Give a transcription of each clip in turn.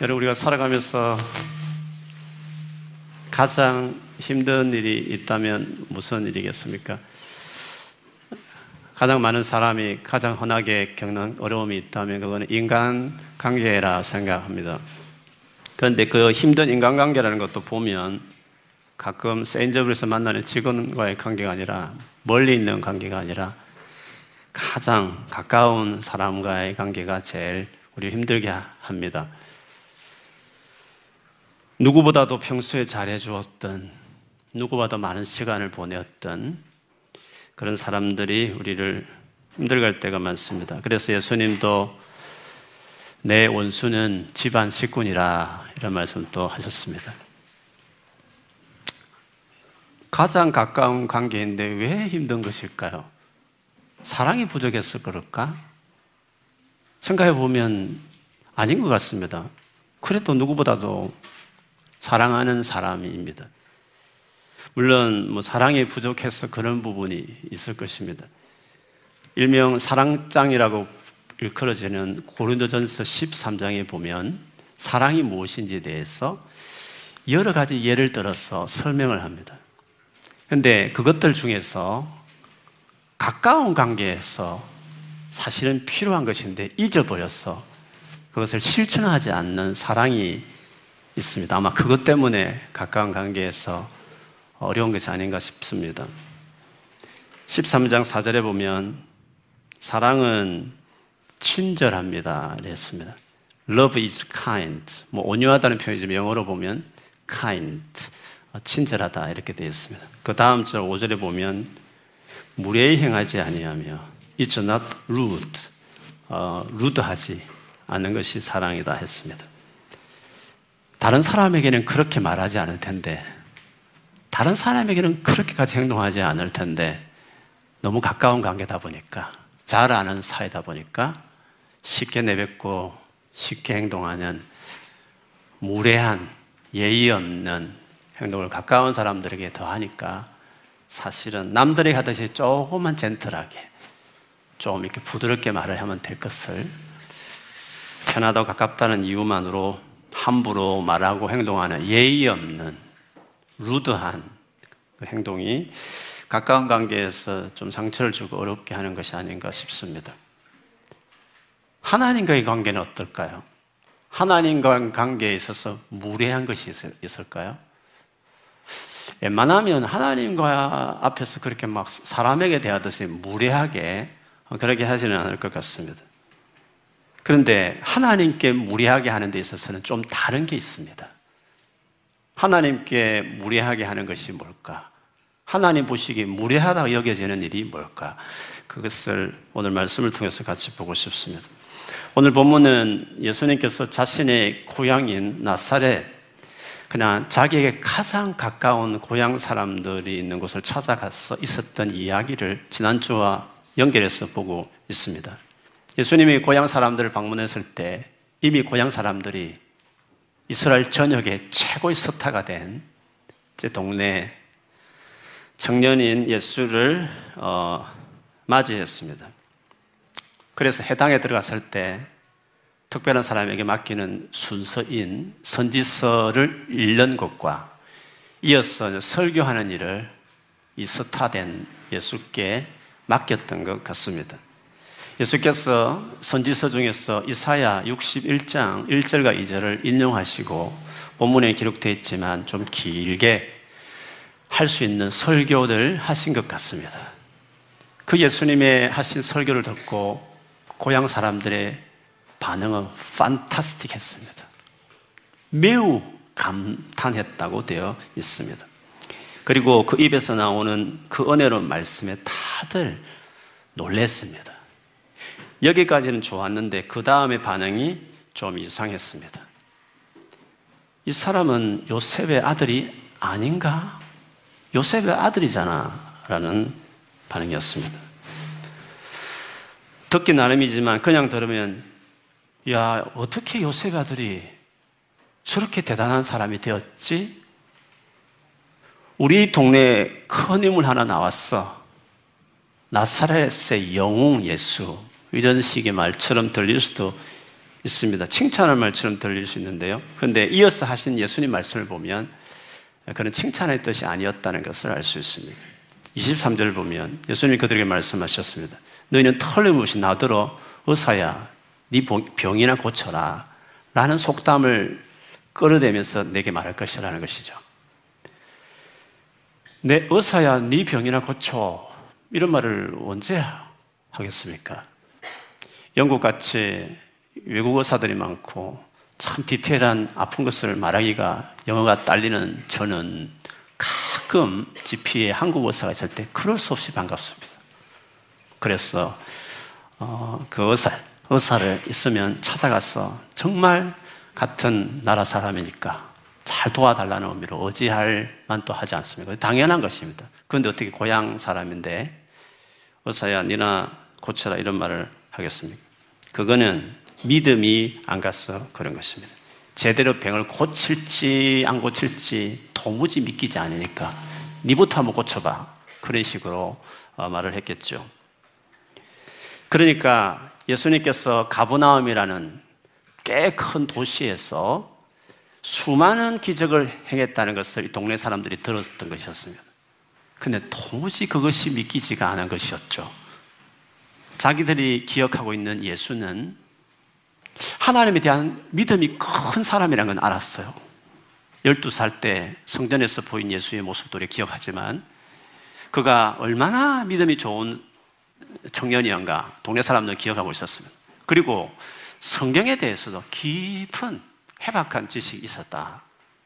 여러분 우리가 살아가면서 가장 힘든 일이 있다면 무슨 일이겠습니까? 가장 많은 사람이 가장 흔하게 겪는 어려움이 있다면 그거는 인간 관계라 생각합니다. 그런데 그 힘든 인간 관계라는 것도 보면 가끔 세인저블에서 만나는 직원과의 관계가 아니라 멀리 있는 관계가 아니라 가장 가까운 사람과의 관계가 제일 우리 힘들게 합니다. 누구보다도 평소에 잘해 주었던, 누구보다 많은 시간을 보냈던 그런 사람들이 우리를 힘들게 할 때가 많습니다. 그래서 예수님도 내 원수는 집안 식군이라 이런 말씀도 하셨습니다. 가장 가까운 관계인데 왜 힘든 것일까요? 사랑이 부족해서 그럴까? 생각해 보면 아닌 것 같습니다. 그래도 누구보다도 사랑하는 사람입니다. 물론 뭐 사랑이 부족해서 그런 부분이 있을 것입니다. 일명 사랑장이라고 일컬어지는 고린도전서 13장에 보면 사랑이 무엇인지에 대해서 여러 가지 예를 들어서 설명을 합니다. 근데 그것들 중에서 가까운 관계에서 사실은 필요한 것인데 잊어버려서 그것을 실천하지 않는 사랑이 있습니다. 아마 그것 때문에 가까운 관계에서 어려운 것이 아닌가 싶습니다. 13장 4절에 보면 사랑은 친절합니다. 그랬습니다. Love is kind. 뭐 온유하다는 표현이지만 영어로 보면 kind. 친절하다 이렇게 되어 있습니다. 그 다음 절 5절에 보면 무례히 행하지 아니하며 It's not rude. 어, 루드하지 않는 것이 사랑이다 했습니다. 다른 사람에게는 그렇게 말하지 않을 텐데, 다른 사람에게는 그렇게까지 행동하지 않을 텐데, 너무 가까운 관계다 보니까, 잘 아는 사이다 보니까, 쉽게 내뱉고, 쉽게 행동하는 무례한, 예의 없는 행동을 가까운 사람들에게 더 하니까, 사실은 남들이 하듯이 조금만 젠틀하게, 좀 이렇게 부드럽게 말을 하면 될 것을, 편하다고 가깝다는 이유만으로 함부로 말하고 행동하는 예의 없는 루드한 그 행동이 가까운 관계에서 좀 상처를 주고 어렵게 하는 것이 아닌가 싶습니다. 하나님과의 관계는 어떨까요? 하나님과 관계에 있어서 무례한 것이 있을까요? 웬만하면 하나님과 앞에서 그렇게 막 사람에게 대하듯이 무례하게 그렇게 하지는 않을 것 같습니다. 그런데 하나님께 무례하게 하는 데 있어서는 좀 다른 게 있습니다. 하나님께 무례하게 하는 것이 뭘까? 하나님 보시기에 무례하다 여겨지는 일이 뭘까? 그것을 오늘 말씀을 통해서 같이 보고 싶습니다. 오늘 본문은 예수님께서 자신의 고향인 나사렛, 그냥 자기에게 가장 가까운 고향 사람들이 있는 곳을 찾아가서 있었던 이야기를 지난주와 연결해서 보고 있습니다. 예수님이 고향 사람들을 방문했을 때 이미 고향 사람들이 이스라엘 전역의 최고의 스타가 된 제 동네 청년인 예수를 어, 맞이했습니다. 그래서 해당에 들어갔을 때 특별한 사람에게 맡기는 순서인 선지서를 읽는 것과 이어서 설교하는 일을 이 스타된 예수께 맡겼던 것 같습니다. 예수께서 선지서 중에서 이사야 61장 1절과 2절을 인용하시고 본문에 기록되어 있지만 좀 길게 할 수 있는 설교를 하신 것 같습니다. 그 예수님의 하신 설교를 듣고 고향 사람들의 반응은 판타스틱 했습니다. 매우 감탄했다고 되어 있습니다. 그리고 그 입에서 나오는 그 은혜로운 말씀에 다들 놀랬습니다. 여기까지는 좋았는데 그 다음에 반응이 좀 이상했습니다. 이 사람은 요셉의 아들이 아닌가? 요셉의 아들이잖아. 라는 반응이었습니다. 듣기 나름이지만 그냥 들으면 야, 어떻게 요셉의 아들이 저렇게 대단한 사람이 되었지? 우리 동네에 큰 인물 하나 나왔어. 나사렛의 영웅 예수. 이런 식의 말처럼 들릴 수도 있습니다. 칭찬할 말처럼 들릴 수 있는데요. 그런데 이어서 하신 예수님 말씀을 보면 그런 칭찬의 뜻이 아니었다는 것을 알 수 있습니다. 23절 보면 예수님이 그들에게 말씀하셨습니다. 너희는 털림없이 나더러 의사야 네 병이나 고쳐라 라는 속담을 끌어대면서 내게 말할 것이라는 것이죠. 내 의사야 네 병이나 고쳐 이런 말을 언제 하겠습니까? 영국같이 외국 의사들이 많고 참 디테일한 아픈 것을 말하기가 영어가 딸리는 저는 가끔 GP에 한국 의사가 있을 때 그럴 수 없이 반갑습니다. 그래서 어, 그 의사, 의사를 있으면 찾아가서 정말 같은 나라 사람이니까 잘 도와달라는 의미로 어지할 만도 하지 않습니까? 당연한 것입니다. 그런데 어떻게 고향 사람인데 의사야 니나 고쳐라 이런 말을 하겠습니까? 그거는 믿음이 안 가서 그런 것입니다. 제대로 병을 고칠지 안 고칠지 도무지 믿기지 않으니까 니부터 한번 고쳐봐. 그런 식으로 어, 말을 했겠죠. 그러니까 예수님께서 가브나움이라는 꽤 큰 도시에서 수많은 기적을 행했다는 것을 이 동네 사람들이 들었던 것이었습니다. 근데 도무지 그것이 믿기지가 않은 것이었죠. 자기들이 기억하고 있는 예수는 하나님에 대한 믿음이 큰 사람이라는 건 알았어요. 12살 때 성전에서 보인 예수의 모습도 기억하지만 그가 얼마나 믿음이 좋은 청년이었가 동네 사람들은 기억하고 있었습니다. 그리고 성경에 대해서도 깊은 해박한 지식이 있었다.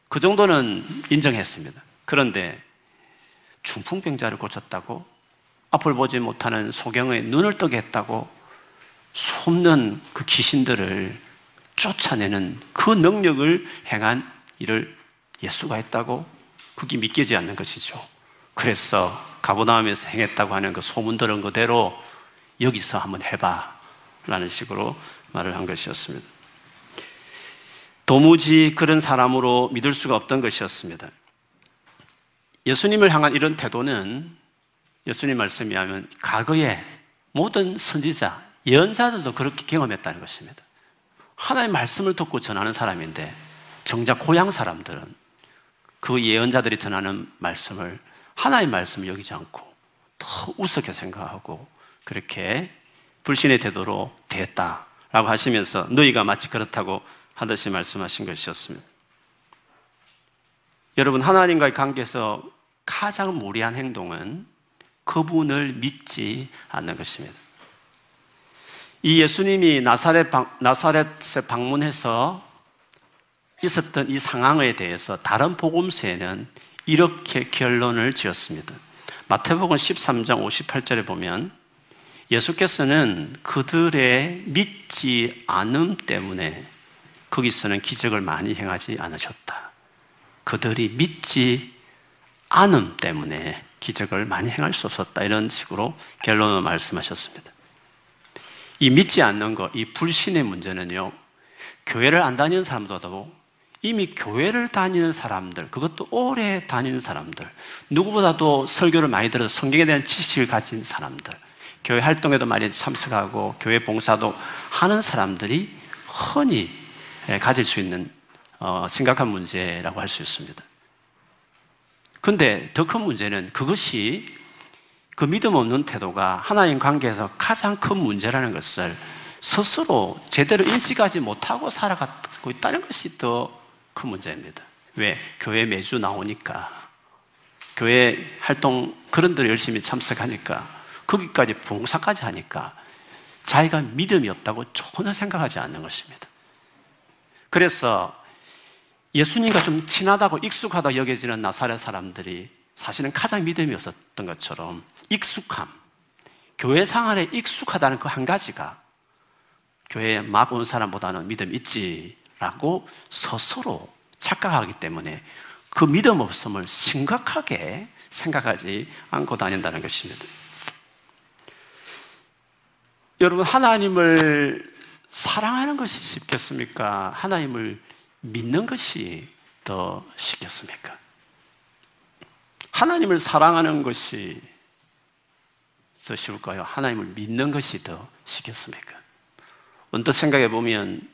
그 정도는 인정했습니다. 그런데 중풍병자를 고쳤다고 앞을 보지 못하는 소경의 눈을 뜨게 했다고 숨는 그 귀신들을 쫓아내는 그 능력을 행한 일을 예수가 했다고 그게 믿기지 않는 것이죠. 그래서 가보나움에서 행했다고 하는 그 소문 들은 그대로 여기서 한번 해봐 라는 식으로 말을 한 것이었습니다. 도무지 그런 사람으로 믿을 수가 없던 것이었습니다. 예수님을 향한 이런 태도는 예수님 말씀이 하면 과거에 모든 선지자, 예언자들도 그렇게 경험했다는 것입니다. 하나의 말씀을 듣고 전하는 사람인데 정작 고향 사람들은 그 예언자들이 전하는 말씀을 하나의 말씀을 여기지 않고 더 우습게 생각하고 그렇게 불신의 태도로 대했다라고 하시면서 너희가 마치 그렇다고 하듯이 말씀하신 것이었습니다. 여러분 하나님과의 관계에서 가장 무리한 행동은 그분을 믿지 않는 것입니다. 이 예수님이 나사렛 방, 나사렛에 방문해서 있었던 이 상황에 대해서 다른 복음서에는 이렇게 결론을 지었습니다. 마태복음 13장 58절에 보면 예수께서는 그들의 믿지 않음 때문에 거기서는 기적을 많이 행하지 않으셨다. 그들이 믿지 않음 때문에 기적을 많이 행할 수 없었다. 이런 식으로 결론을 말씀하셨습니다. 이 믿지 않는 것, 이 불신의 문제는요, 교회를 안 다니는 사람보다도 이미 교회를 다니는 사람들, 그것도 오래 다니는 사람들, 누구보다도 설교를 많이 들어서 성경에 대한 지식을 가진 사람들, 교회 활동에도 많이 참석하고 교회 봉사도 하는 사람들이 흔히 가질 수 있는 어, 심각한 문제라고 할 수 있습니다. 근데 더 큰 문제는 그것이 그 믿음 없는 태도가 하나님 관계에서 가장 큰 문제라는 것을 스스로 제대로 인식하지 못하고 살아가고 있다는 것이 더 큰 문제입니다. 왜? 교회 매주 나오니까. 교회 활동 그런 데 열심히 참석하니까. 거기까지 봉사까지 하니까. 자기가 믿음이 없다고 전혀 생각하지 않는 것입니다. 그래서 예수님과 좀 친하다고 익숙하다 여겨지는 나사렛 사람들이 사실은 가장 믿음이 없었던 것처럼 익숙함, 교회 생활에 익숙하다는 그 한 가지가 교회에 막 온 사람보다는 믿음 있지라고 스스로 착각하기 때문에 그 믿음 없음을 심각하게 생각하지 않고 다닌다는 것입니다. 여러분, 하나님을 사랑하는 것이 쉽겠습니까? 하나님을 믿는 것이 더 쉽겠습니까? 하나님을 사랑하는 것이 더 쉬울까요? 하나님을 믿는 것이 더 쉽겠습니까? 언뜻 생각해 보면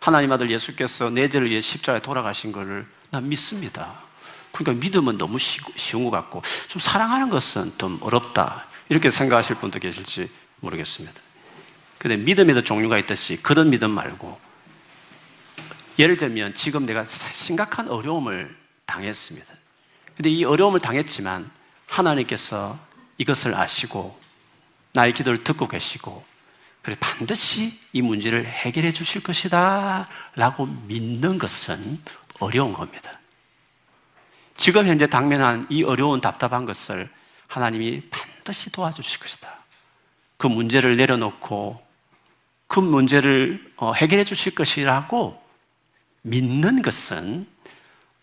하나님 아들 예수께서 내 죄를 위해 십자가에 돌아가신 것을 난 믿습니다. 그러니까 믿음은 너무 쉬운 것 같고 좀 사랑하는 것은 좀 어렵다. 이렇게 생각하실 분도 계실지 모르겠습니다. 근데 믿음에도 종류가 있듯이 그런 믿음 말고 예를 들면 지금 내가 심각한 어려움을 당했습니다. 근데 이 어려움을 당했지만 하나님께서 이것을 아시고 나의 기도를 듣고 계시고 그래 반드시 이 문제를 해결해 주실 것이다 라고 믿는 것은 어려운 겁니다. 지금 현재 당면한 이 어려운 답답한 것을 하나님이 반드시 도와주실 것이다. 그 문제를 내려놓고 그 문제를 어, 해결해 주실 것이라고 믿는 것은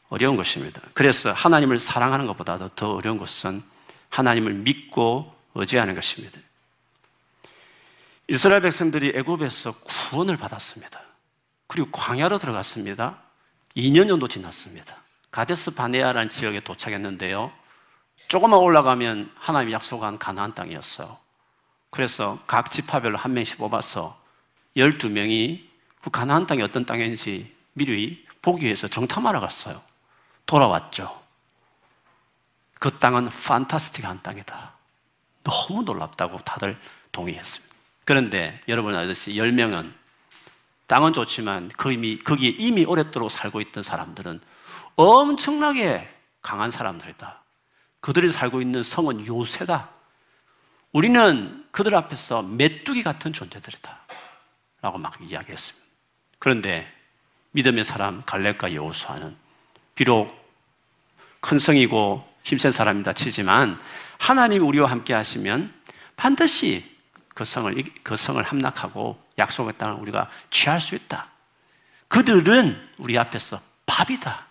어려운 것입니다. 그래서 하나님을 사랑하는 것보다도 더 어려운 것은 하나님을 믿고 의지하는 것입니다. 이스라엘 백성들이 애굽에서 구원을 받았습니다. 그리고 광야로 들어갔습니다. 2년 정도 지났습니다. 가데스 바네아라는 지역에 도착했는데요. 조금만 올라가면 하나님이 약속한 가나안 땅이었어요. 그래서 각 지파별로 한 명씩 뽑아서 12명이 그 가나안 땅이 어떤 땅인지 미리 보기 위해서 정탐하러 갔어요. 돌아왔죠. 그 땅은 판타스틱한 땅이다. 너무 놀랍다고 다들 동의했습니다. 그런데 여러분 아듯이 10명은 땅은 좋지만 그 이미, 거기에 이미 오랫도록 살고 있던 사람들은 엄청나게 강한 사람들이다. 그들이 살고 있는 성은 요새다. 우리는 그들 앞에서 메뚜기 같은 존재들이다. 라고 막 이야기했습니다. 그런데 믿음의 사람 갈렙과 여호수아는 비록 큰 성이고 힘센 사람이다 치지만 하나님 우리와 함께 하시면 반드시 그 성을 그 성을 함락하고 약속의 땅을 우리가 취할 수 있다. 그들은 우리 앞에서 밥이다.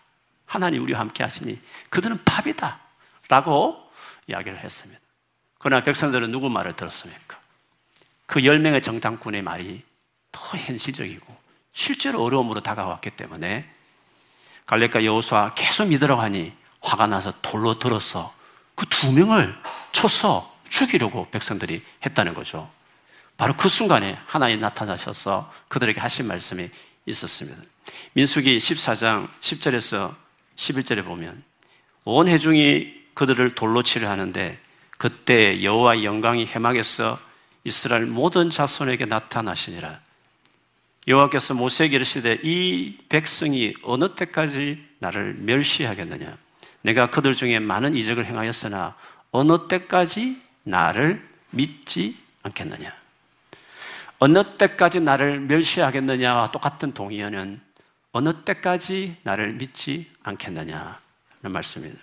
하나님 우리와 함께 하시니 그들은 밥이다. 라고 이야기를 했습니다. 그러나 백성들은 누구 말을 들었습니까? 그 열명의 정당군의 말이 더 현실적이고 실제로 어려움으로 다가왔기 때문에 갈렙과 여호수아 계속 믿으라고 하니 화가 나서 돌로 들어서 그 두 명을 쳐서 죽이려고 백성들이 했다는 거죠. 바로 그 순간에 하나님 나타나셔서 그들에게 하신 말씀이 있었습니다. 민수기 14장 10절에서 11절에 보면 온 회중이 그들을 돌로 치려 하는데 그때 여호와의 영광이 해막에서 이스라엘 모든 자손에게 나타나시니라. 여호와께서 모세에게 이르시되 이 백성이 어느 때까지 나를 멸시하겠느냐 내가 그들 중에 많은 이적을 행하였으나 어느 때까지 나를 믿지 않겠느냐 어느 때까지 나를 멸시하겠느냐와 똑같은 동의어는 어느 때까지 나를 믿지 않겠느냐는 말씀입니다.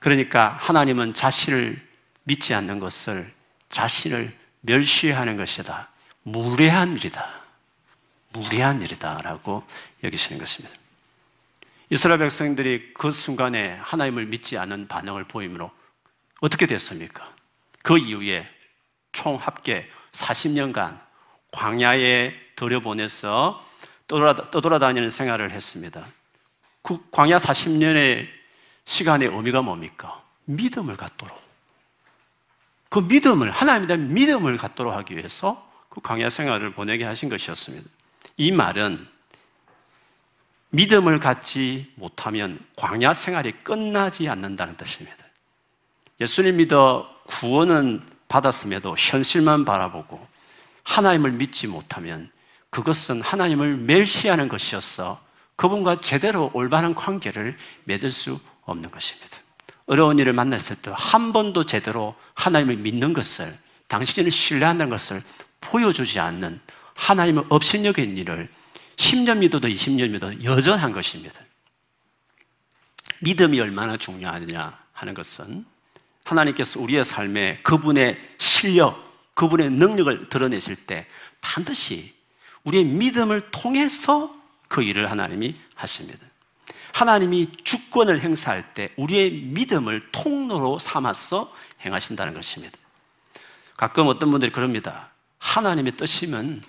그러니까 하나님은 자신을 믿지 않는 것을 자신을 멸시하는 것이다. 무례한 일이다. 무리한 일이다라고 여기시는 것입니다. 이스라엘 백성들이 그 순간에 하나님을 믿지 않은 반응을 보이므로 어떻게 됐습니까? 그 이후에 총 합계 40년간 광야에 들여보내서 떠돌아 다니는 생활을 했습니다. 그 광야 40년의 시간의 의미가 뭡니까? 믿음을 갖도록. 그 믿음을, 하나님에 대한 믿음을 갖도록 하기 위해서 그 광야 생활을 보내게 하신 것이었습니다. 이 말은 믿음을 갖지 못하면 광야 생활이 끝나지 않는다는 뜻입니다. 예수님 믿어 구원은 받았음에도 현실만 바라보고 하나님을 믿지 못하면 그것은 하나님을 멸시하는 것이었어 그분과 제대로 올바른 관계를 맺을 수 없는 것입니다. 어려운 일을 만났을 때 한 번도 제대로 하나님을 믿는 것을 당신을 신뢰한다는 것을 보여주지 않는 하나님을 업신여긴 일을 10년 믿어도 20년 믿어도 여전한 것입니다. 믿음이 얼마나 중요하냐 하는 것은 하나님께서 우리의 삶에 그분의 실력, 그분의 능력을 드러내실 때 반드시 우리의 믿음을 통해서 그 일을 하나님이 하십니다. 하나님이 주권을 행사할 때 우리의 믿음을 통로로 삼아서 행하신다는 것입니다. 가끔 어떤 분들이 그럽니다. 하나님의 뜻이면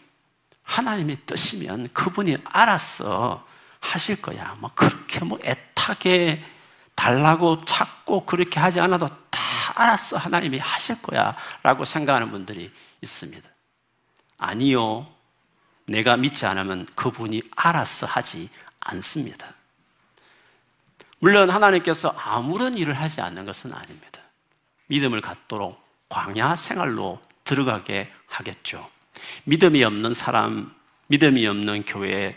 하나님의 뜻이면 그분이 알아서 하실 거야. 뭐 그렇게 뭐 애타게 달라고 찾고 그렇게 하지 않아도 다 알았어. 하나님이 하실 거야. 라고 생각하는 분들이 있습니다. 아니요. 내가 믿지 않으면 그분이 알아서 하지 않습니다. 물론 하나님께서 아무런 일을 하지 않는 것은 아닙니다. 믿음을 갖도록 광야 생활로 들어가게 하겠죠. 믿음이 없는 사람, 믿음이 없는 교회에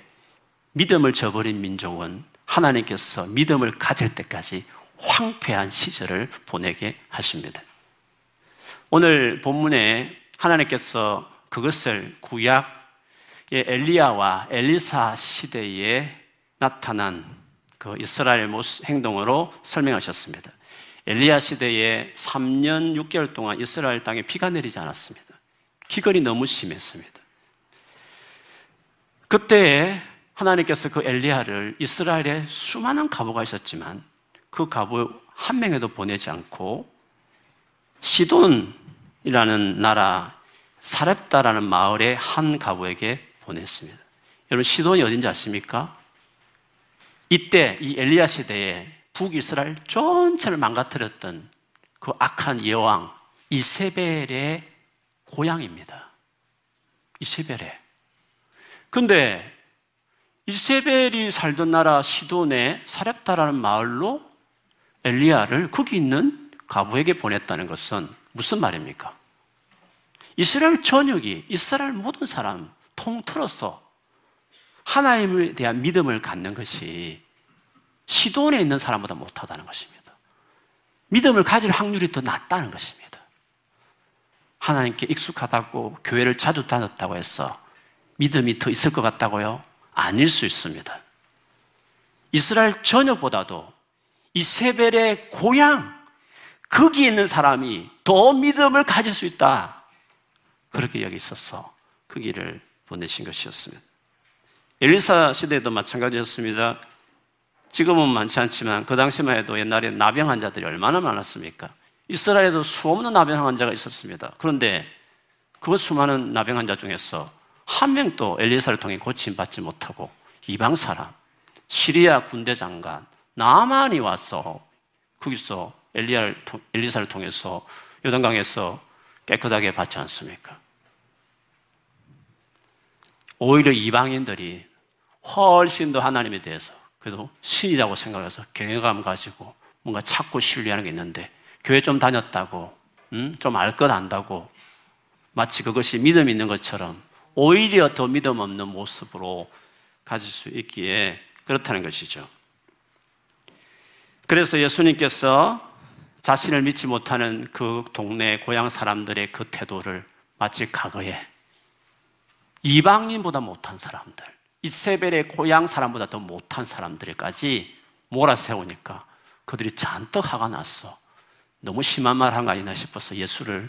믿음을 저버린 민족은 하나님께서 믿음을 가질 때까지 황폐한 시절을 보내게 하십니다. 오늘 본문에 하나님께서 그것을 구약의 엘리야와 엘리사 시대에 나타난 그 이스라엘 행동으로 설명하셨습니다. 엘리야 시대에 3년 6개월 동안 이스라엘 땅에 비가 내리지 않았습니다. 기근이 너무 심했습니다. 그때 하나님께서 그 엘리야를 이스라엘에 수많은 가보가 있었지만 그 가부 한 명에도 보내지 않고 시돈이라는 나라 사렙다라는 마을의 한 가부에게 보냈습니다. 여러분 시돈이 어딘지 아십니까? 이때 이 엘리야 시대에 북이스라엘 전체를 망가뜨렸던 그 악한 여왕 이세벨의 고향입니다. 이세벨에. 근데 이세벨이 살던 나라 시돈의 사렙다라는 마을로 엘리야를 거기 있는 가부에게 보냈다는 것은 무슨 말입니까? 이스라엘 전역이 이스라엘 모든 사람 통틀어서 하나님에 대한 믿음을 갖는 것이 시돈에 있는 사람보다 못하다는 것입니다. 믿음을 가질 확률이 더 낮다는 것입니다. 하나님께 익숙하다고 교회를 자주 다녔다고 해서 믿음이 더 있을 것 같다고요? 아닐 수 있습니다. 이스라엘 전역보다도 이세벨의 고향, 거기 있는 사람이 더 믿음을 가질 수 있다. 그렇게 여기 있어서 그 길을 보내신 것이었습니다. 엘리사 시대도 마찬가지였습니다. 지금은 많지 않지만 그 당시만 해도 옛날에 나병 환자들이 얼마나 많았습니까? 이스라엘에도 수없는 나병 환자가 있었습니다. 그런데 그 수많은 나병 환자 중에서 한 명도 엘리사를 통해 고침 받지 못하고 이방 사람, 시리아 군대 장관, 나만이 와서 거기서 엘리야를, 엘리사를 통해서 요단강에서 깨끗하게 받지 않습니까? 오히려 이방인들이 훨씬 더 하나님에 대해서 그래도 신이라고 생각해서 경외감 가지고 뭔가 찾고 신뢰하는 게 있는데 교회 좀 다녔다고 음? 좀알 것 안다고 마치 그것이 믿음 있는 것처럼 오히려 더 믿음 없는 모습으로 가질 수 있기에 그렇다는 것이죠. 그래서 예수님께서 자신을 믿지 못하는 그 동네 고향 사람들의 그 태도를 마치 과거에 이방인보다 못한 사람들, 이세벨의 고향 사람보다 더 못한 사람들까지 몰아세우니까 그들이 잔뜩 화가 났어. 너무 심한 말 한 거 아니나 싶어서 예수를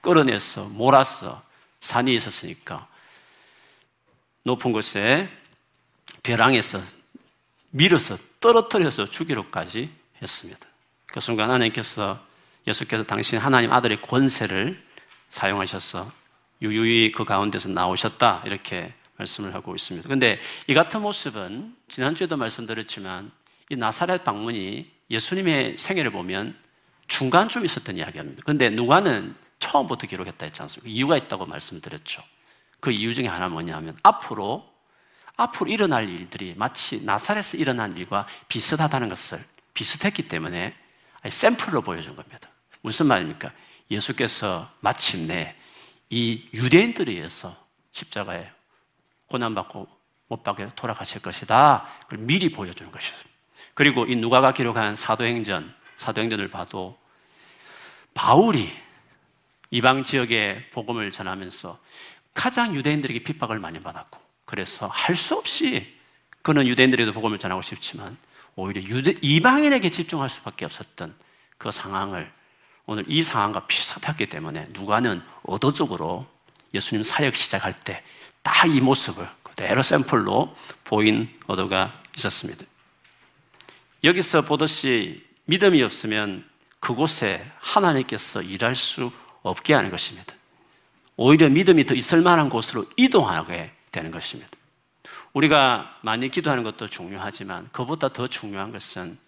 끌어내서 몰았어. 산이 있었으니까 높은 곳에 벼랑에서 밀어서 떨어뜨려서 죽이로까지 했습니다. 그 순간 하나님께서 예수께서 당신 하나님 아들의 권세를 사용하셔서 유유히 그 가운데서 나오셨다 이렇게 말씀을 하고 있습니다. 그런데 이 같은 모습은 지난주에도 말씀드렸지만 이 나사렛 방문이 예수님의 생애를 보면 중간쯤 있었던 이야기입니다. 그런데 누가는 처음부터 기록했다 했지 않습니까? 이유가 있다고 말씀드렸죠. 그 이유 중에 하나 뭐냐면 앞으로 앞으로 일어날 일들이 마치 나사렛에서 일어난 일과 비슷하다는 것을 비슷했기 때문에 샘플로 보여준 겁니다. 무슨 말입니까? 예수께서 마침내 이 유대인들에 의해서 십자가에 고난받고 못 박혀 돌아가실 것이다. 그걸 미리 보여주는 것이죠. 그리고 이 누가가 기록한 사도행전, 사도행전을 봐도 바울이 이방 지역에 복음을 전하면서 가장 유대인들에게 핍박을 많이 받았고 그래서 할 수 없이 그는 유대인들에게도 복음을 전하고 싶지만 오히려 유대, 이방인에게 집중할 수밖에 없었던 그 상황을 오늘 이 상황과 비슷하기 때문에 누가는 의도적으로 예수님 사역 시작할 때 딱 이 모습을 그대로 샘플로 보인 의도가 있었습니다. 여기서 보듯이 믿음이 없으면 그곳에 하나님께서 일할 수 없게 하는 것입니다. 오히려 믿음이 더 있을 만한 곳으로 이동하게 되는 것입니다. 우리가 많이 기도하는 것도 중요하지만 그보다 더 중요한 것은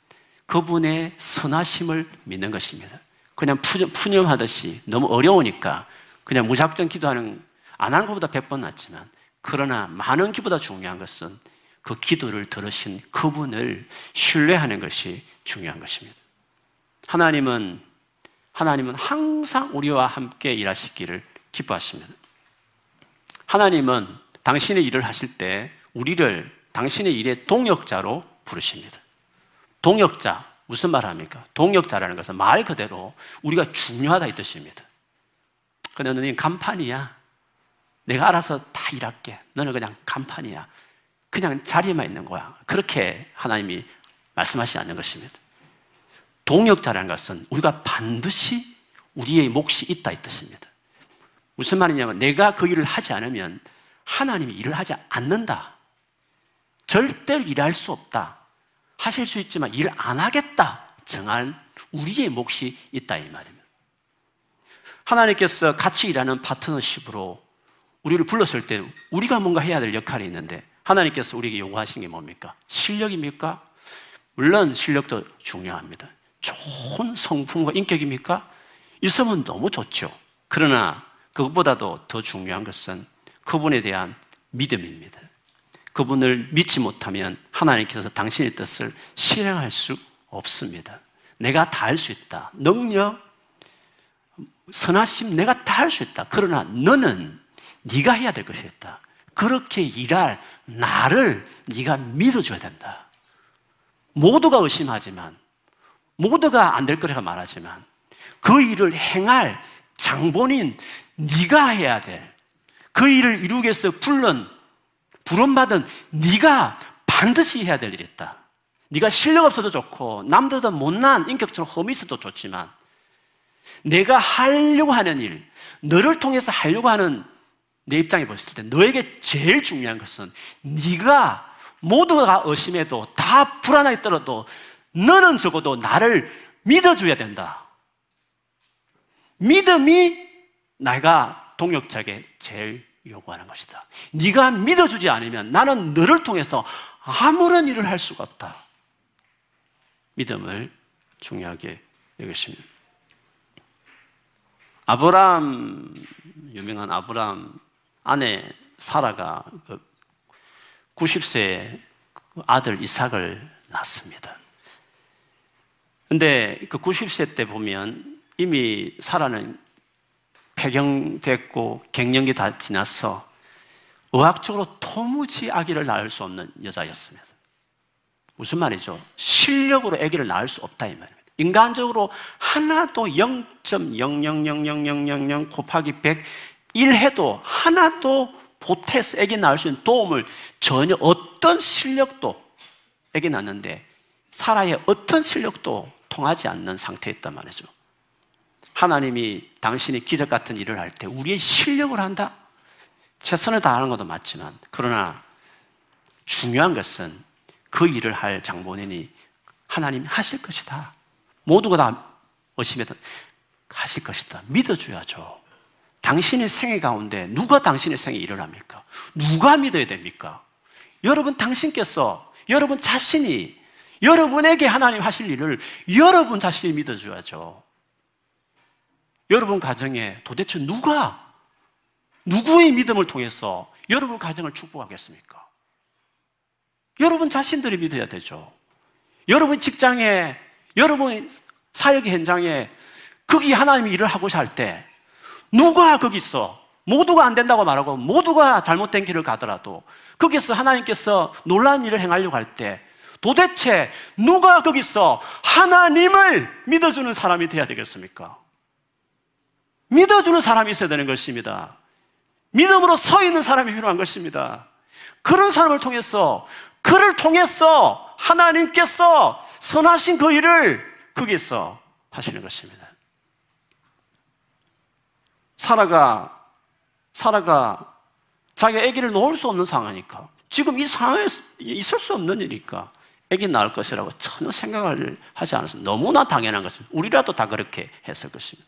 그분의 선하심을 믿는 것입니다. 그냥 푸념하듯이 너무 어려우니까 그냥 무작정 기도하는 안 하는 것보다 100번 낫지만 그러나 많은 기보다 중요한 것은 그 기도를 들으신 그분을 신뢰하는 것이 중요한 것입니다. 하나님은 하나님은 항상 우리와 함께 일하시기를 기뻐하십니다. 하나님은 당신의 일을 하실 때 우리를 당신의 일의 동역자로 부르십니다. 동역자, 무슨 말 합니까? 동역자라는 것은 말 그대로 우리가 중요하다 이 뜻입니다. 근데 너는 간판이야. 내가 알아서 다 일할게. 너는 그냥 간판이야. 그냥 자리에만 있는 거야. 그렇게 하나님이 말씀하시지 않는 것입니다. 동역자라는 것은 우리가 반드시 우리의 몫이 있다 이 뜻입니다. 무슨 말이냐면 내가 그 일을 하지 않으면 하나님이 일을 하지 않는다. 절대로 일할 수 없다. 하실 수 있지만 일안 하겠다. 정한 우리의 몫이 있다 이 말입니다. 하나님께서 같이 일하는 파트너십으로 우리를 불렀을 때 우리가 뭔가 해야 될 역할이 있는데 하나님께서 우리에게 요구하신 게 뭡니까? 실력입니까? 물론 실력도 중요합니다. 좋은 성품과 인격입니까? 있으면 너무 좋죠. 그러나 그것보다도 더 중요한 것은 그분에 대한 믿음입니다. 그분을 믿지 못하면 하나님께서 당신의 뜻을 실행할 수 없습니다. 내가 다 할 수 있다. 능력, 선하심 내가 다 할 수 있다. 그러나 너는 네가 해야 될 것이 있다. 그렇게 일할 나를 네가 믿어줘야 된다. 모두가 의심하지만 모두가 안 될 거라고 말하지만 그 일을 행할 장본인 네가 해야 될그 일을 이루기 위해서 불른 부름받은 네가 반드시 해야 될 일이 있다. 네가 실력 없어도 좋고 남들보다 못난 인격적으로 험이 있어도 좋지만 내가 하려고 하는 일, 너를 통해서 하려고 하는 내 입장에 봤을 때 너에게 제일 중요한 것은 네가 모두가 의심해도 다 불안하게 떨어도 너는 적어도 나를 믿어줘야 된다. 믿음이 내가 동역자에게 제일 요구하는 것이다. 네가 믿어주지 않으면 나는 너를 통해서 아무런 일을 할 수가 없다. 믿음을 중요하게 여겼습니다. 아브람 유명한 아브람 아내 사라가 90세 그 아들 이삭을 낳습니다. 근데 그 90세 때 보면 이미 사라는 폐경됐고 갱년기 다 지나서 의학적으로 도무지 아기를 낳을 수 없는 여자였습니다. 무슨 말이죠? 실력으로 아기를 낳을 수 없다 이 말입니다. 인간적으로 하나도 0.000000 곱하기 100 1해도 하나도 보태서 아기 낳을 수 있는 도움을 전혀 어떤 실력도 아기 낳는데 사라의 어떤 실력도 통하지 않는 상태였단 말이죠. 하나님이 당신이 기적 같은 일을 할 때 우리의 실력을 한다? 최선을 다하는 것도 맞지만 그러나 중요한 것은 그 일을 할 장본인이 하나님이 하실 것이다. 모두가 다 의심해도 하실 것이다. 믿어줘야죠. 당신의 생애 가운데 누가 당신의 생에 일을 합니까? 누가 믿어야 됩니까? 여러분 당신께서 여러분 자신이 여러분에게 하나님 하실 일을 여러분 자신이 믿어줘야죠. 여러분 가정에 도대체 누가, 누구의 믿음을 통해서 여러분 가정을 축복하겠습니까? 여러분 자신들이 믿어야 되죠. 여러분 직장에, 여러분 사역 현장에 거기 하나님이 일을 하고 살 때, 누가 거기서 모두가 안 된다고 말하고 모두가 잘못된 길을 가더라도 거기서 하나님께서 놀라운 일을 행하려고 할 때 도대체 누가 거기서 하나님을 믿어주는 사람이 되어야 되겠습니까? 믿어주는 사람이 있어야 되는 것입니다. 믿음으로 서 있는 사람이 필요한 것입니다. 그런 사람을 통해서, 그를 통해서 하나님께서 선하신 그 일을 거기서 하시는 것입니다. 사라가, 사라가 자기 아기를 놓을 수 없는 상황이니까, 지금 이 상황에 있을 수 없는 일이니까, 애기 낳을 것이라고 전혀 생각을 하지 않았습니다. 너무나 당연한 것입니다. 우리라도 다 그렇게 했을 것입니다.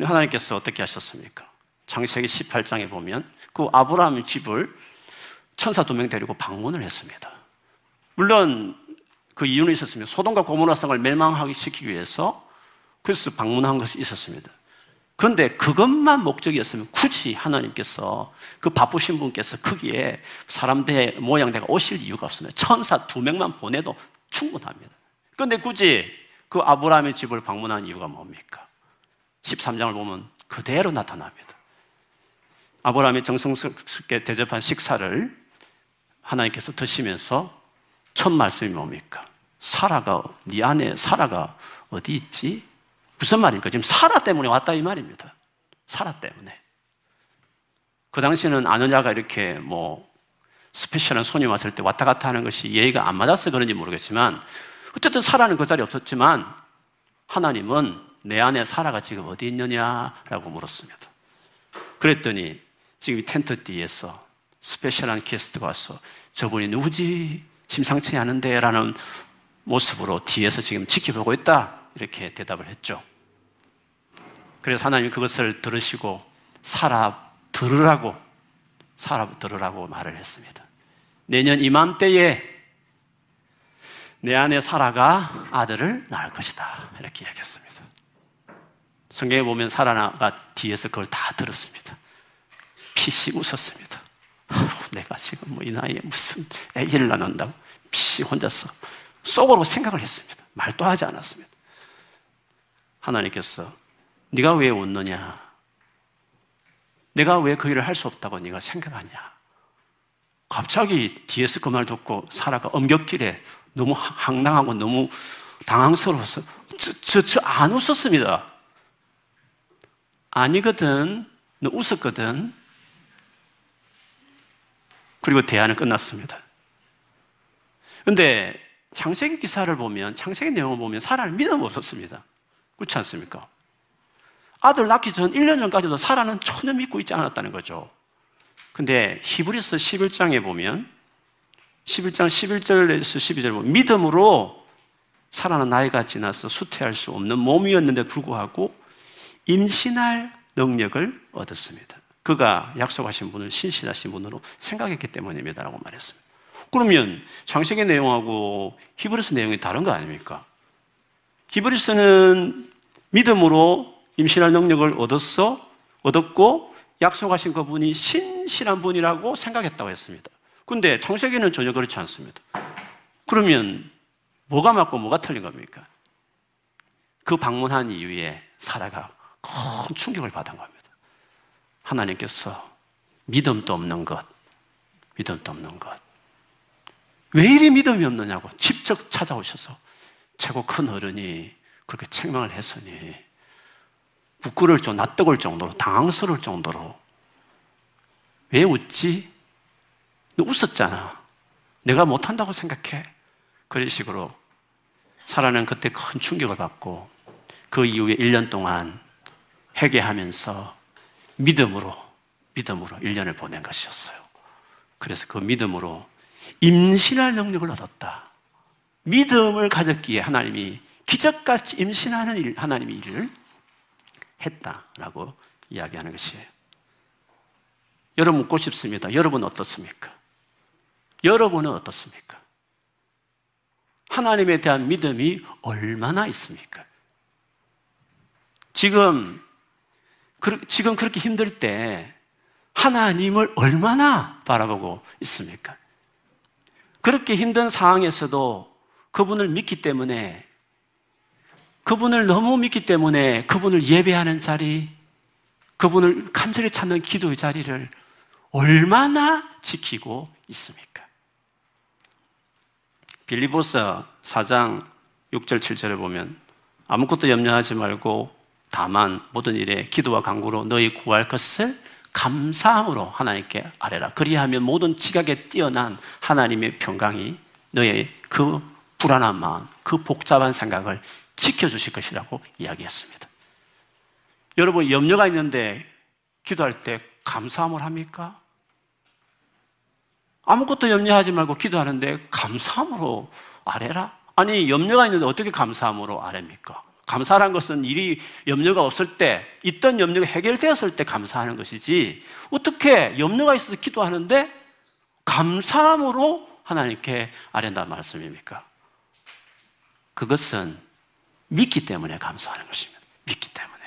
하나님께서 어떻게 하셨습니까? 창세기 18장에 보면 그 아브라함 집을 천사 두 명 데리고 방문을 했습니다. 물론 그 이유는 있었으면 소돔과 고모라 성을 멸망하게 시키기 위해서 그래서 방문한 것이 있었습니다. 그런데 그것만 목적이었으면 굳이 하나님께서 그 바쁘신 분께서 거기에 사람들 모양대가 오실 이유가 없습니다. 천사 두 명만 보내도 충분합니다. 그런데 굳이 그 아브라함의 집을 방문한 이유가 뭡니까? 13장을 보면 그대로 나타납니다. 아브라함이 정성스럽게 대접한 식사를 하나님께서 드시면서 첫 말씀이 뭡니까? 사라가 네 안에 사라가 어디 있지? 무슨 말입니까? 지금 사라 때문에 왔다 이 말입니다. 사라 때문에. 그 당시에는 아느냐가 이렇게 뭐 스페셜한 손이 왔을 때 왔다 갔다 하는 것이 예의가 안 맞아서 그런지 모르겠지만 어쨌든 사라는 그 자리에 없었지만 하나님은 내 안에 사라가 지금 어디 있느냐라고 물었습니다. 그랬더니 지금 이 텐트 뒤에서 스페셜한 게스트가 와서 저분이 누구지? 심상치 않은데 라는 모습으로 뒤에서 지금 지켜보고 있다. 이렇게 대답을 했죠. 그래서 하나님 그것을 들으시고 살아 들으라고 살아 들으라고 말을 했습니다. 내년 이맘때에 내 안에 사라가 아들을 낳을 것이다. 이렇게 이야기했습니다. 성경에 보면 사라가 뒤에서 그걸 다 들었습니다. 피시 웃었습니다. 내가 지금 뭐 이 나이에 무슨 아기를 낳는다고 피시 혼자서 속으로 생각을 했습니다. 말도 하지 않았습니다. 하나님께서 네가 왜 웃느냐? 내가 왜 그 일을 할 수 없다고 네가 생각하냐? 갑자기 뒤에서 그 말 듣고 사라가 엄격길에 너무 황당하고 너무 당황스러워서 저, 저, 안 웃었습니다. 아니거든. 너 웃었거든. 그리고 대화는 끝났습니다. 근데 창세기 기사를 보면, 창세기 내용을 보면 사라는 믿음 없었습니다. 그렇지 않습니까? 아들 낳기 전 1년 전까지도 사라는 전혀 믿고 있지 않았다는 거죠. 근데 히브리서 11장에 보면 11장 11절에서 12절 보면 믿음으로 사라는 나이가 지나서 수태할 수 없는 몸이었는데 불구하고 임신할 능력을 얻었습니다. 그가 약속하신 분을 신실하신 분으로 생각했기 때문입니다라고 말했습니다. 그러면 장세기 내용하고 히브리서 내용이 다른 거 아닙니까? 히브리서는 믿음으로 임신할 능력을 얻었어, 얻었고 약속하신 그분이 신실한 분이라고 생각했다고 했습니다. 근데 창세기는 전혀 그렇지 않습니다. 그러면 뭐가 맞고 뭐가 틀린 겁니까? 그 방문한 이후에 사라가 큰 충격을 받은 겁니다. 하나님께서 믿음도 없는 것, 믿음도 없는 것. 왜 이리 믿음이 없느냐고 직접 찾아오셔서 최고 큰 어른이 그렇게 책망을 했으니 부끄러울 정도, 낯뜨거울 정도로, 당황스러울 정도로 왜 웃지? 너 웃었잖아. 내가 못한다고 생각해. 그런 식으로 사라는 그때 큰 충격을 받고 그 이후에 1년 동안 회개하면서 믿음으로, 믿음으로 1년을 보낸 것이었어요. 그래서 그 믿음으로 임신할 능력을 얻었다. 믿음을 가졌기에 하나님이 기적같이 임신하는 일, 하나님의 일을 했다라고 이야기하는 것이에요. 여러분 묻고 싶습니다. 여러분 어떻습니까? 여러분은 어떻습니까? 하나님에 대한 믿음이 얼마나 있습니까? 지금, 지금 그렇게 힘들 때 하나님을 얼마나 바라보고 있습니까? 그렇게 힘든 상황에서도 그분을 믿기 때문에 그분을 너무 믿기 때문에 그분을 예배하는 자리, 그분을 간절히 찾는 기도의 자리를 얼마나 지키고 있습니까? 빌리보서 4장 6절 7절을 보면 아무것도 염려하지 말고 다만 모든 일에 기도와 간구로 너희 구할 것을 감사함으로 하나님께 아뢰라. 그리하면 모든 지각에 뛰어난 하나님의 평강이 너의 그 불안한 마음, 그 복잡한 생각을 지켜주실 것이라고 이야기했습니다. 여러분, 염려가 있는데 기도할 때 감사함을 합니까? 아무것도 염려하지 말고 기도하는데 감사함으로 아뢰라? 아니, 염려가 있는데 어떻게 감사함으로 아뢰입니까? 감사란 것은 일이 염려가 없을 때, 있던 염려가 해결되었을 때 감사하는 것이지, 어떻게 염려가 있어서 기도하는데 감사함으로 하나님께 아뢰다 말씀입니까? 그것은 믿기 때문에 감사하는 것입니다. 믿기 때문에.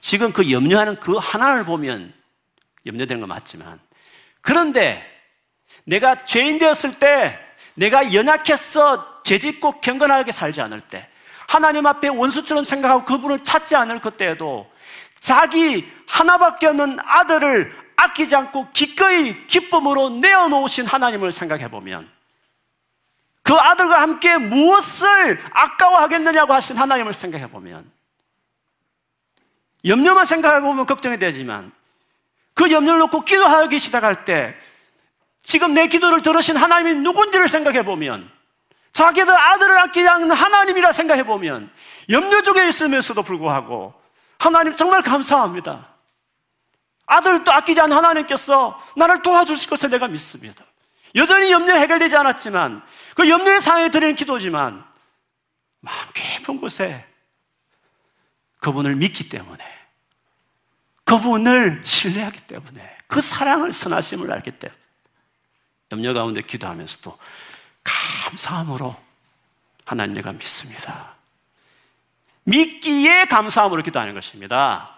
지금 그 염려하는 그 하나를 보면 염려되는 거 맞지만 그런데 내가 죄인 되었을 때 내가 연약해서 죄짓고 경건하게 살지 않을 때 하나님 앞에 원수처럼 생각하고 그분을 찾지 않을 그때에도 자기 하나밖에 없는 아들을 아끼지 않고 기꺼이 기쁨으로 내어놓으신 하나님을 생각해 보면 그 아들과 함께 무엇을 아까워하겠느냐고 하신 하나님을 생각해 보면 염려만 생각해 보면 걱정이 되지만 그 염려를 놓고 기도하기 시작할 때 지금 내 기도를 들으신 하나님이 누군지를 생각해 보면 자기들 아들을 아끼지 않는 하나님이라 생각해 보면 염려 중에 있으면서도 불구하고 하나님 정말 감사합니다. 아들을 또 아끼지 않은 하나님께서 나를 도와주실 것을 내가 믿습니다. 여전히 염려 해결되지 않았지만 그 염려의 상황에 드리는 기도지만 마음 깊은 곳에 그분을 믿기 때문에 그분을 신뢰하기 때문에 그 사랑을 선하심을 알기 때문에 염려 가운데 기도하면서도 감사함으로 하나님 내가 믿습니다. 믿기에 감사함으로 기도하는 것입니다.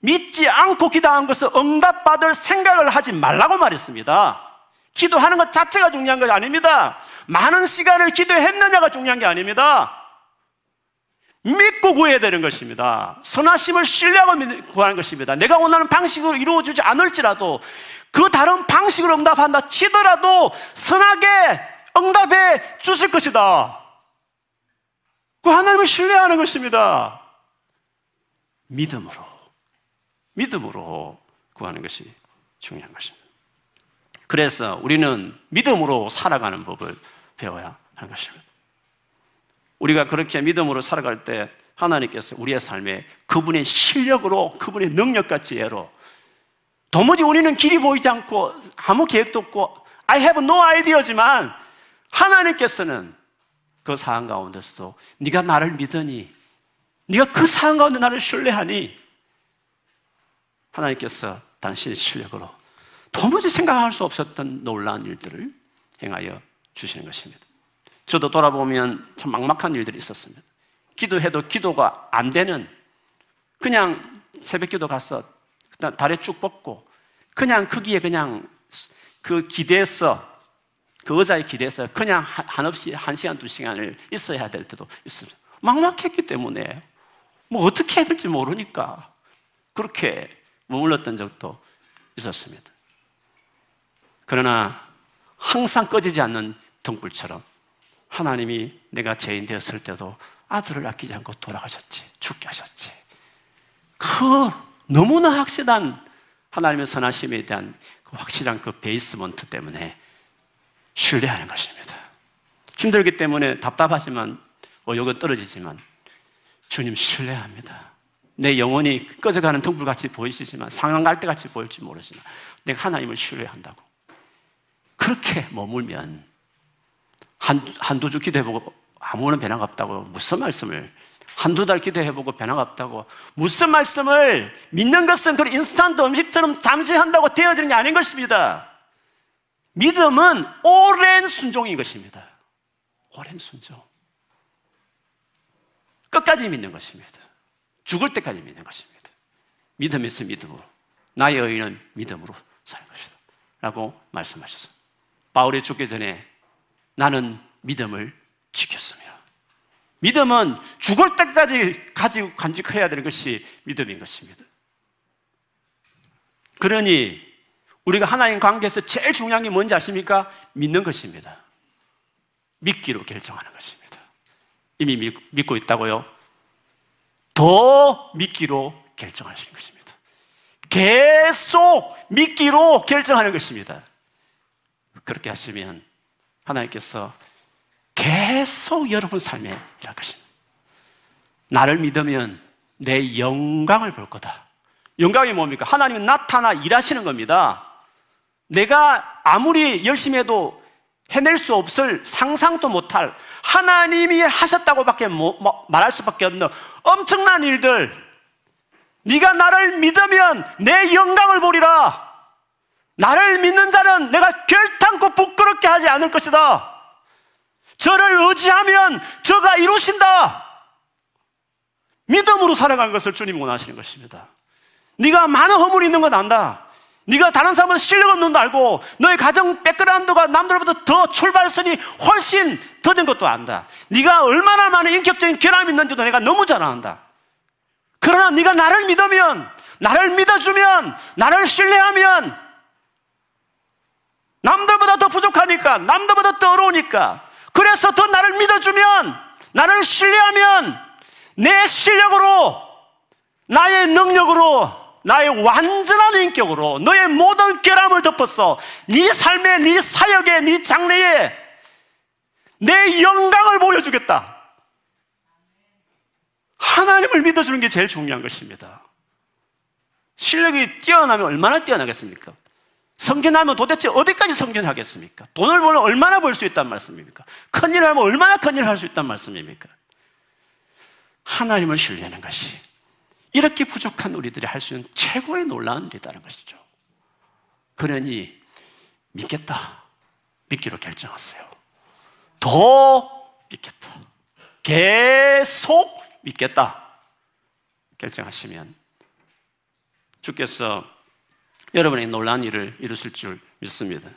믿지 않고 기도하는 것을 응답받을 생각을 하지 말라고 말했습니다. 기도하는 것 자체가 중요한 것이 아닙니다. 많은 시간을 기도했느냐가 중요한 게 아닙니다. 믿고 구해야 되는 것입니다. 선하심을 신뢰하고 구하는 것입니다. 내가 원하는 방식으로 이루어지지 않을지라도 그 다른 방식으로 응답한다 치더라도 선하게 응답해 주실 것이다. 그 하나님을 신뢰하는 것입니다. 믿음으로. 믿음으로 구하는 것이 중요한 것입니다. 그래서 우리는 믿음으로 살아가는 법을 배워야 하는 것입니다. 우리가 그렇게 믿음으로 살아갈 때 하나님께서 우리의 삶에 그분의 실력으로 그분의 능력과 지혜로 도무지 우리는 길이 보이지 않고 아무 계획도 없고 I have no idea지만 하나님께서는 그 상황 가운데서도 네가 나를 믿으니 네가 그 상황 가운데 나를 신뢰하니 하나님께서 당신의 실력으로 도무지 생각할 수 없었던 놀라운 일들을 행하여 주시는 것입니다. 저도 돌아보면 참 막막한 일들이 있었습니다. 기도해도 기도가 안 되는 그냥 새벽 기도 가서 다리 쭉 뻗고 그냥 거기에 그냥 그 기대서 그 의자에 기대서 그냥 한없이 한 시간 두 시간을 있어야 될 때도 있습니다. 막막했기 때문에 뭐 어떻게 해야 될지 모르니까 그렇게 머물렀던 적도 있었습니다. 그러나 항상 꺼지지 않는 등불처럼 하나님이 내가 죄인 되었을 때도 아들을 아끼지 않고 돌아가셨지, 죽게 하셨지. 그 너무나 확실한 하나님의 선하심에 대한 그 확실한 그 베이스먼트 때문에 신뢰하는 것입니다. 힘들기 때문에 답답하지만 의욕은 떨어지지만 주님 신뢰합니다. 내 영혼이 꺼져가는 등불같이 보이시지만 상한 갈대같이 보일지 모르지만 내가 하나님을 신뢰한다고 그렇게 머물면 한, 한두 주 기도해보고 아무런 변화가 없다고 무슨 말씀을 한두 달 기도해보고 변화가 없다고 무슨 말씀을 믿는 것은 그 인스턴트 음식처럼 잠시 한다고 되어지는 게 아닌 것입니다 믿음은 오랜 순종인 것입니다 오랜 순종 끝까지 믿는 것입니다 죽을 때까지 믿는 것입니다. 믿음에서 믿음으로. 나의 의는 믿음으로 사는 것이다. 라고 말씀하셨습니다. 바울이 죽기 전에 나는 믿음을 지켰으며 믿음은 죽을 때까지 가지고 간직해야 되는 것이 믿음인 것입니다. 그러니 우리가 하나님 관계에서 제일 중요한 게 뭔지 아십니까? 믿는 것입니다. 믿기로 결정하는 것입니다. 이미 믿 고 있다고요? 더 믿기로 결정하시는 것입니다. 계속 믿기로 결정하는 것입니다. 그렇게 하시면 하나님께서 계속 여러분 삶에 일할 것입니다. 나를 믿으면 내 영광을 볼 거다. 영광이 뭡니까? 하나님은 나타나 일하시는 겁니다. 내가 아무리 열심히 해도 해낼 수 없을 상상도 못할 하나님이 하셨다고밖에 뭐, 뭐, 말할 수밖에 없는 엄청난 일들 네가 나를 믿으면 내 영광을 보리라 나를 믿는 자는 내가 결탄코 부끄럽게 하지 않을 것이다 저를 의지하면 저가 이루신다 믿음으로 살아가는 것을 주님 원하시는 것입니다. 네가 많은 허물이 있는 건 안다. 네가 다른 사람은 실력 없는 도 알고 너의 가정 백그라운드가 남들보다 더 출발선이 훨씬 더 된 것도 안다. 네가 얼마나 많은 인격적인 결함이 있는지도 내가 너무 잘 안다. 그러나 네가 나를 믿으면 나를 믿어주면 나를 신뢰하면 남들보다 더 부족하니까 남들보다 더 어려우니까 그래서 더 나를 믿어주면 나를 신뢰하면 내 실력으로 나의 능력으로 나의 완전한 인격으로 너의 모든 결함을 덮었어. 네 삶에, 네 사역에, 네 장래에 내 영광을 보여주겠다. 하나님을 믿어주는 게 제일 중요한 것입니다. 실력이 뛰어나면 얼마나 뛰어나겠습니까? 성견하면 도대체 어디까지 성견하겠습니까? 돈을 벌면 얼마나 벌 수 있단 말씀입니까? 큰 일을 하면 얼마나 큰 일을 할수 있단 말씀입니까? 하나님을 신뢰하는 것이 이렇게 부족한 우리들이 할 수 있는 최고의 놀라운 일이라는 것이죠. 그러니 믿겠다. 믿기로 결정했어요. 더 믿겠다. 계속 믿겠다. 결정하시면 주께서 여러분의 놀라운 일을 이루실 줄 믿습니다.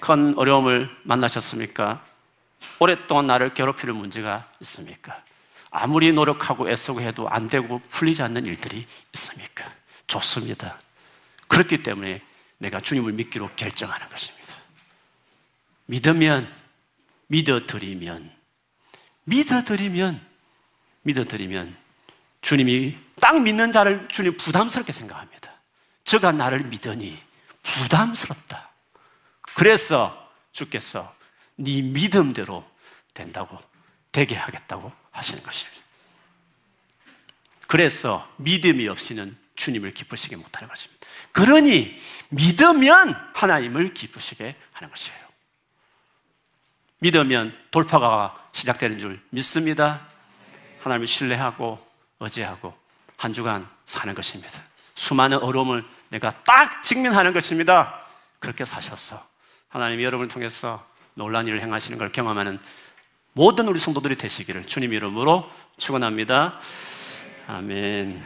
큰 어려움을 만나셨습니까? 오랫동안 나를 괴롭히는 문제가 있습니까? 아무리 노력하고 애쓰고 해도 안 되고 풀리지 않는 일들이 있습니까? 좋습니다. 그렇기 때문에 내가 주님을 믿기로 결정하는 것입니다. 믿으면, 믿어드리면, 믿어드리면, 믿어드리면 주님이 딱 믿는 자를 주님 부담스럽게 생각합니다. 저가 나를 믿으니 부담스럽다. 그래서 주께서 네 믿음대로 된다고 되게 하겠다고 하시는 것입니다. 그래서 믿음이 없이는 주님을 기쁘시게 못하는 것입니다. 그러니 믿으면 하나님을 기쁘시게 하는 것이에요. 믿으면 돌파가 시작되는 줄 믿습니다. 하나님을 신뢰하고 의지하고 한 주간 사는 것입니다. 수많은 어려움을 내가 딱 직면하는 것입니다. 그렇게 사셨어. 하나님이 여러분을 통해서 놀란 일을 행하시는 걸 경험하는 모든 우리 성도들이 되시기를 주님 이름으로 축원합니다. 아멘.